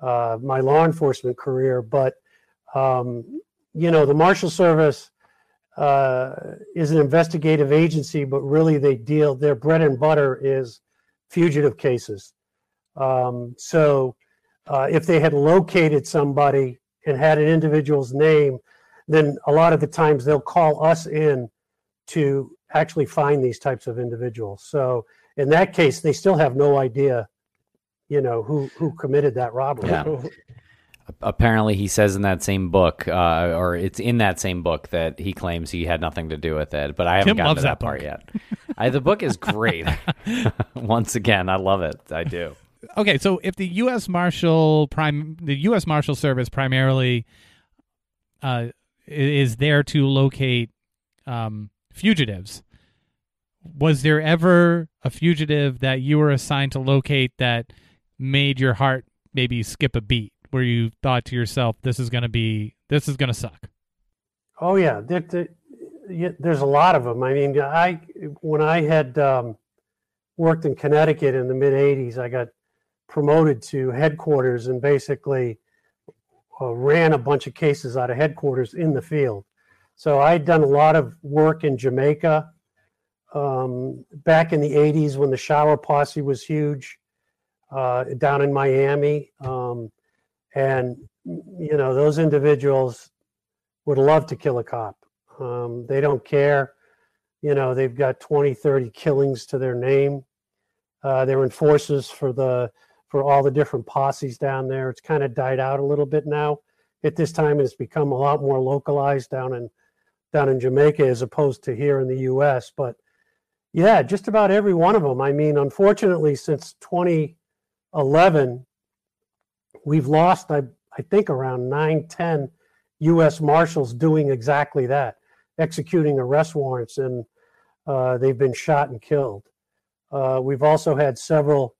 uh, my law enforcement career. But um, you know, the Marshal Service uh, is an investigative agency, but really they deal their bread and butter is fugitive cases. Um, so uh, if they had located somebody and had an individual's name, then a lot of the times they'll call us in to actually find these types of individuals. So in that case, they still have no idea, you know, who who committed that robbery. Yeah. Apparently, he says in that same book, uh, or it's in that same book that he claims he had nothing to do with it. But I haven't Tim gotten to that, that part book. yet. I, the book is great. Once again, I love it. I do. Okay, so if the U.S. Marshal prime, the U.S. Marshal Service primarily uh, i- is there to locate um, fugitives, was there ever a fugitive that you were assigned to locate that made your heart maybe skip a beat, where you thought to yourself, "This is going to be, this is going to suck." Oh yeah, there, there- there's a lot of them. I mean, I when I had um, worked in Connecticut in the mid '80s, I got promoted to headquarters and basically uh, ran a bunch of cases out of headquarters in the field. So I'd done a lot of work in Jamaica um, back in the '80s when the shower posse was huge uh, down in Miami, um, and you know those individuals would love to kill a cop. Um, they don't care. You know, they've got 20, 30 killings to their name. Uh, they're enforcers for the for all the different posses down there. It's kind of died out a little bit now. At this time, it's become a lot more localized down in down in Jamaica as opposed to here in the U.S. But yeah, just about every one of them. I mean, unfortunately, since 2011, we've lost, I, I think, around 9, 10 U.S. Marshals doing exactly that, executing arrest warrants, and uh, they've been shot and killed. Uh, we've also had several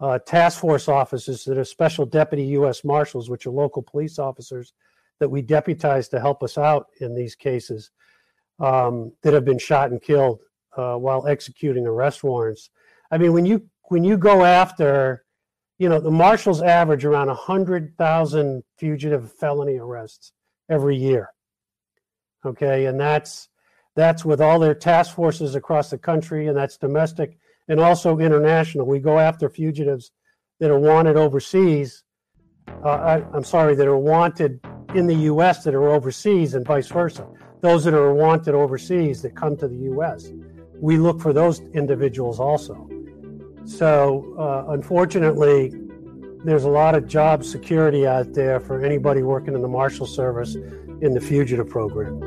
uh, task force officers that are special deputy U.S. Marshals, which are local police officers that we deputize to help us out in these cases um, that have been shot and killed uh, while executing arrest warrants. I mean, when you when you go after, you know, the marshals average around hundred thousand fugitive felony arrests every year. Okay, and that's that's with all their task forces across the country, and that's domestic and also international. We go after fugitives that are wanted overseas. Uh, I, I'm sorry, that are wanted in the U.S. that are overseas, and vice versa. Those that are wanted overseas that come to the U.S. We look for those individuals also. So, uh, unfortunately, there's a lot of job security out there for anybody working in the Marshal Service in the fugitive program.